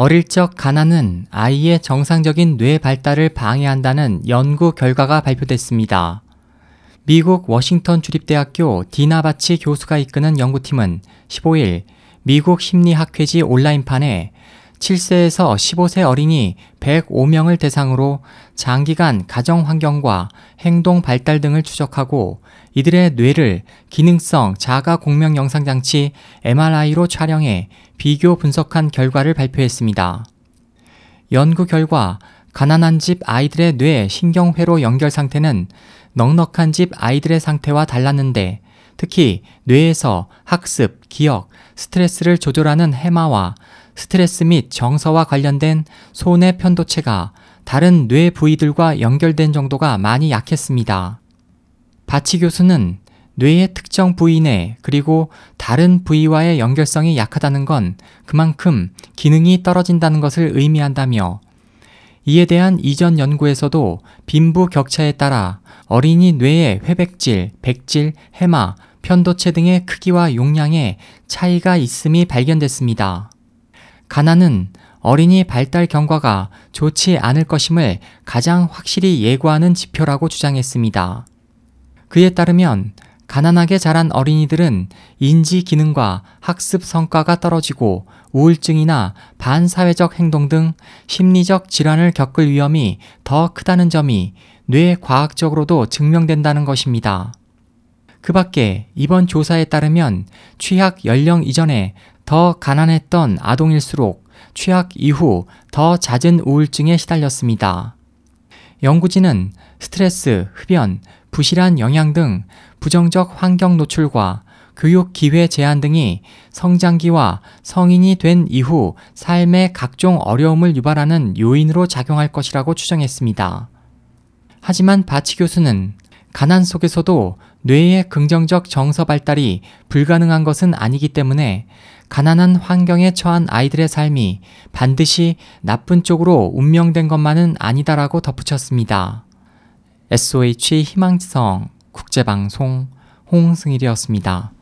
어릴 적 가난은 아이의 정상적인 뇌 발달을 방해한다는 연구 결과가 발표됐습니다. 미국 워싱턴 주립대학교 디나바치 교수가 이끄는 연구팀은 15일 미국 심리학회지 온라인판에 7세에서 15세 어린이 105명을 대상으로 장기간 가정 환경과 행동 발달 등을 추적하고 이들의 뇌를 기능성 자가 공명 영상 장치 MRI로 촬영해 비교 분석한 결과를 발표했습니다. 연구 결과 가난한 집 아이들의 뇌 신경회로 연결 상태는 넉넉한 집 아이들의 상태와 달랐는데 특히 뇌에서 학습, 기억, 스트레스를 조절하는 해마와 스트레스 및 정서와 관련된 손의 편도체가 다른 뇌 부위들과 연결된 정도가 많이 약했습니다. 바치 교수는 뇌의 특정 부위 내 그리고 다른 부위와의 연결성이 약하다는 건 그만큼 기능이 떨어진다는 것을 의미한다며 이에 대한 이전 연구에서도 빈부 격차에 따라 어린이 뇌의 회백질, 백질, 해마, 편도체 등의 크기와 용량에 차이가 있음이 발견됐습니다. 가난은 어린이 발달 경과가 좋지 않을 것임을 가장 확실히 예고하는 지표라고 주장했습니다. 그에 따르면 가난하게 자란 어린이들은 인지 기능과 학습 성과가 떨어지고 우울증이나 반사회적 행동 등 심리적 질환을 겪을 위험이 더 크다는 점이 뇌 과학적으로도 증명된다는 것입니다. 그 밖에 이번 조사에 따르면 취약 연령 이전에 더 가난했던 아동일수록 취약 이후 더 잦은 우울증에 시달렸습니다. 연구진은 스트레스, 흡연, 부실한 영양 등 부정적 환경 노출과 교육 기회 제한 등이 성장기와 성인이 된 이후 삶의 각종 어려움을 유발하는 요인으로 작용할 것이라고 추정했습니다. 하지만 바치 교수는 가난 속에서도 뇌의 긍정적 정서 발달이 불가능한 것은 아니기 때문에 가난한 환경에 처한 아이들의 삶이 반드시 나쁜 쪽으로 운명된 것만은 아니다라고 덧붙였습니다. SOH 희망지성 국제방송 홍승일이었습니다.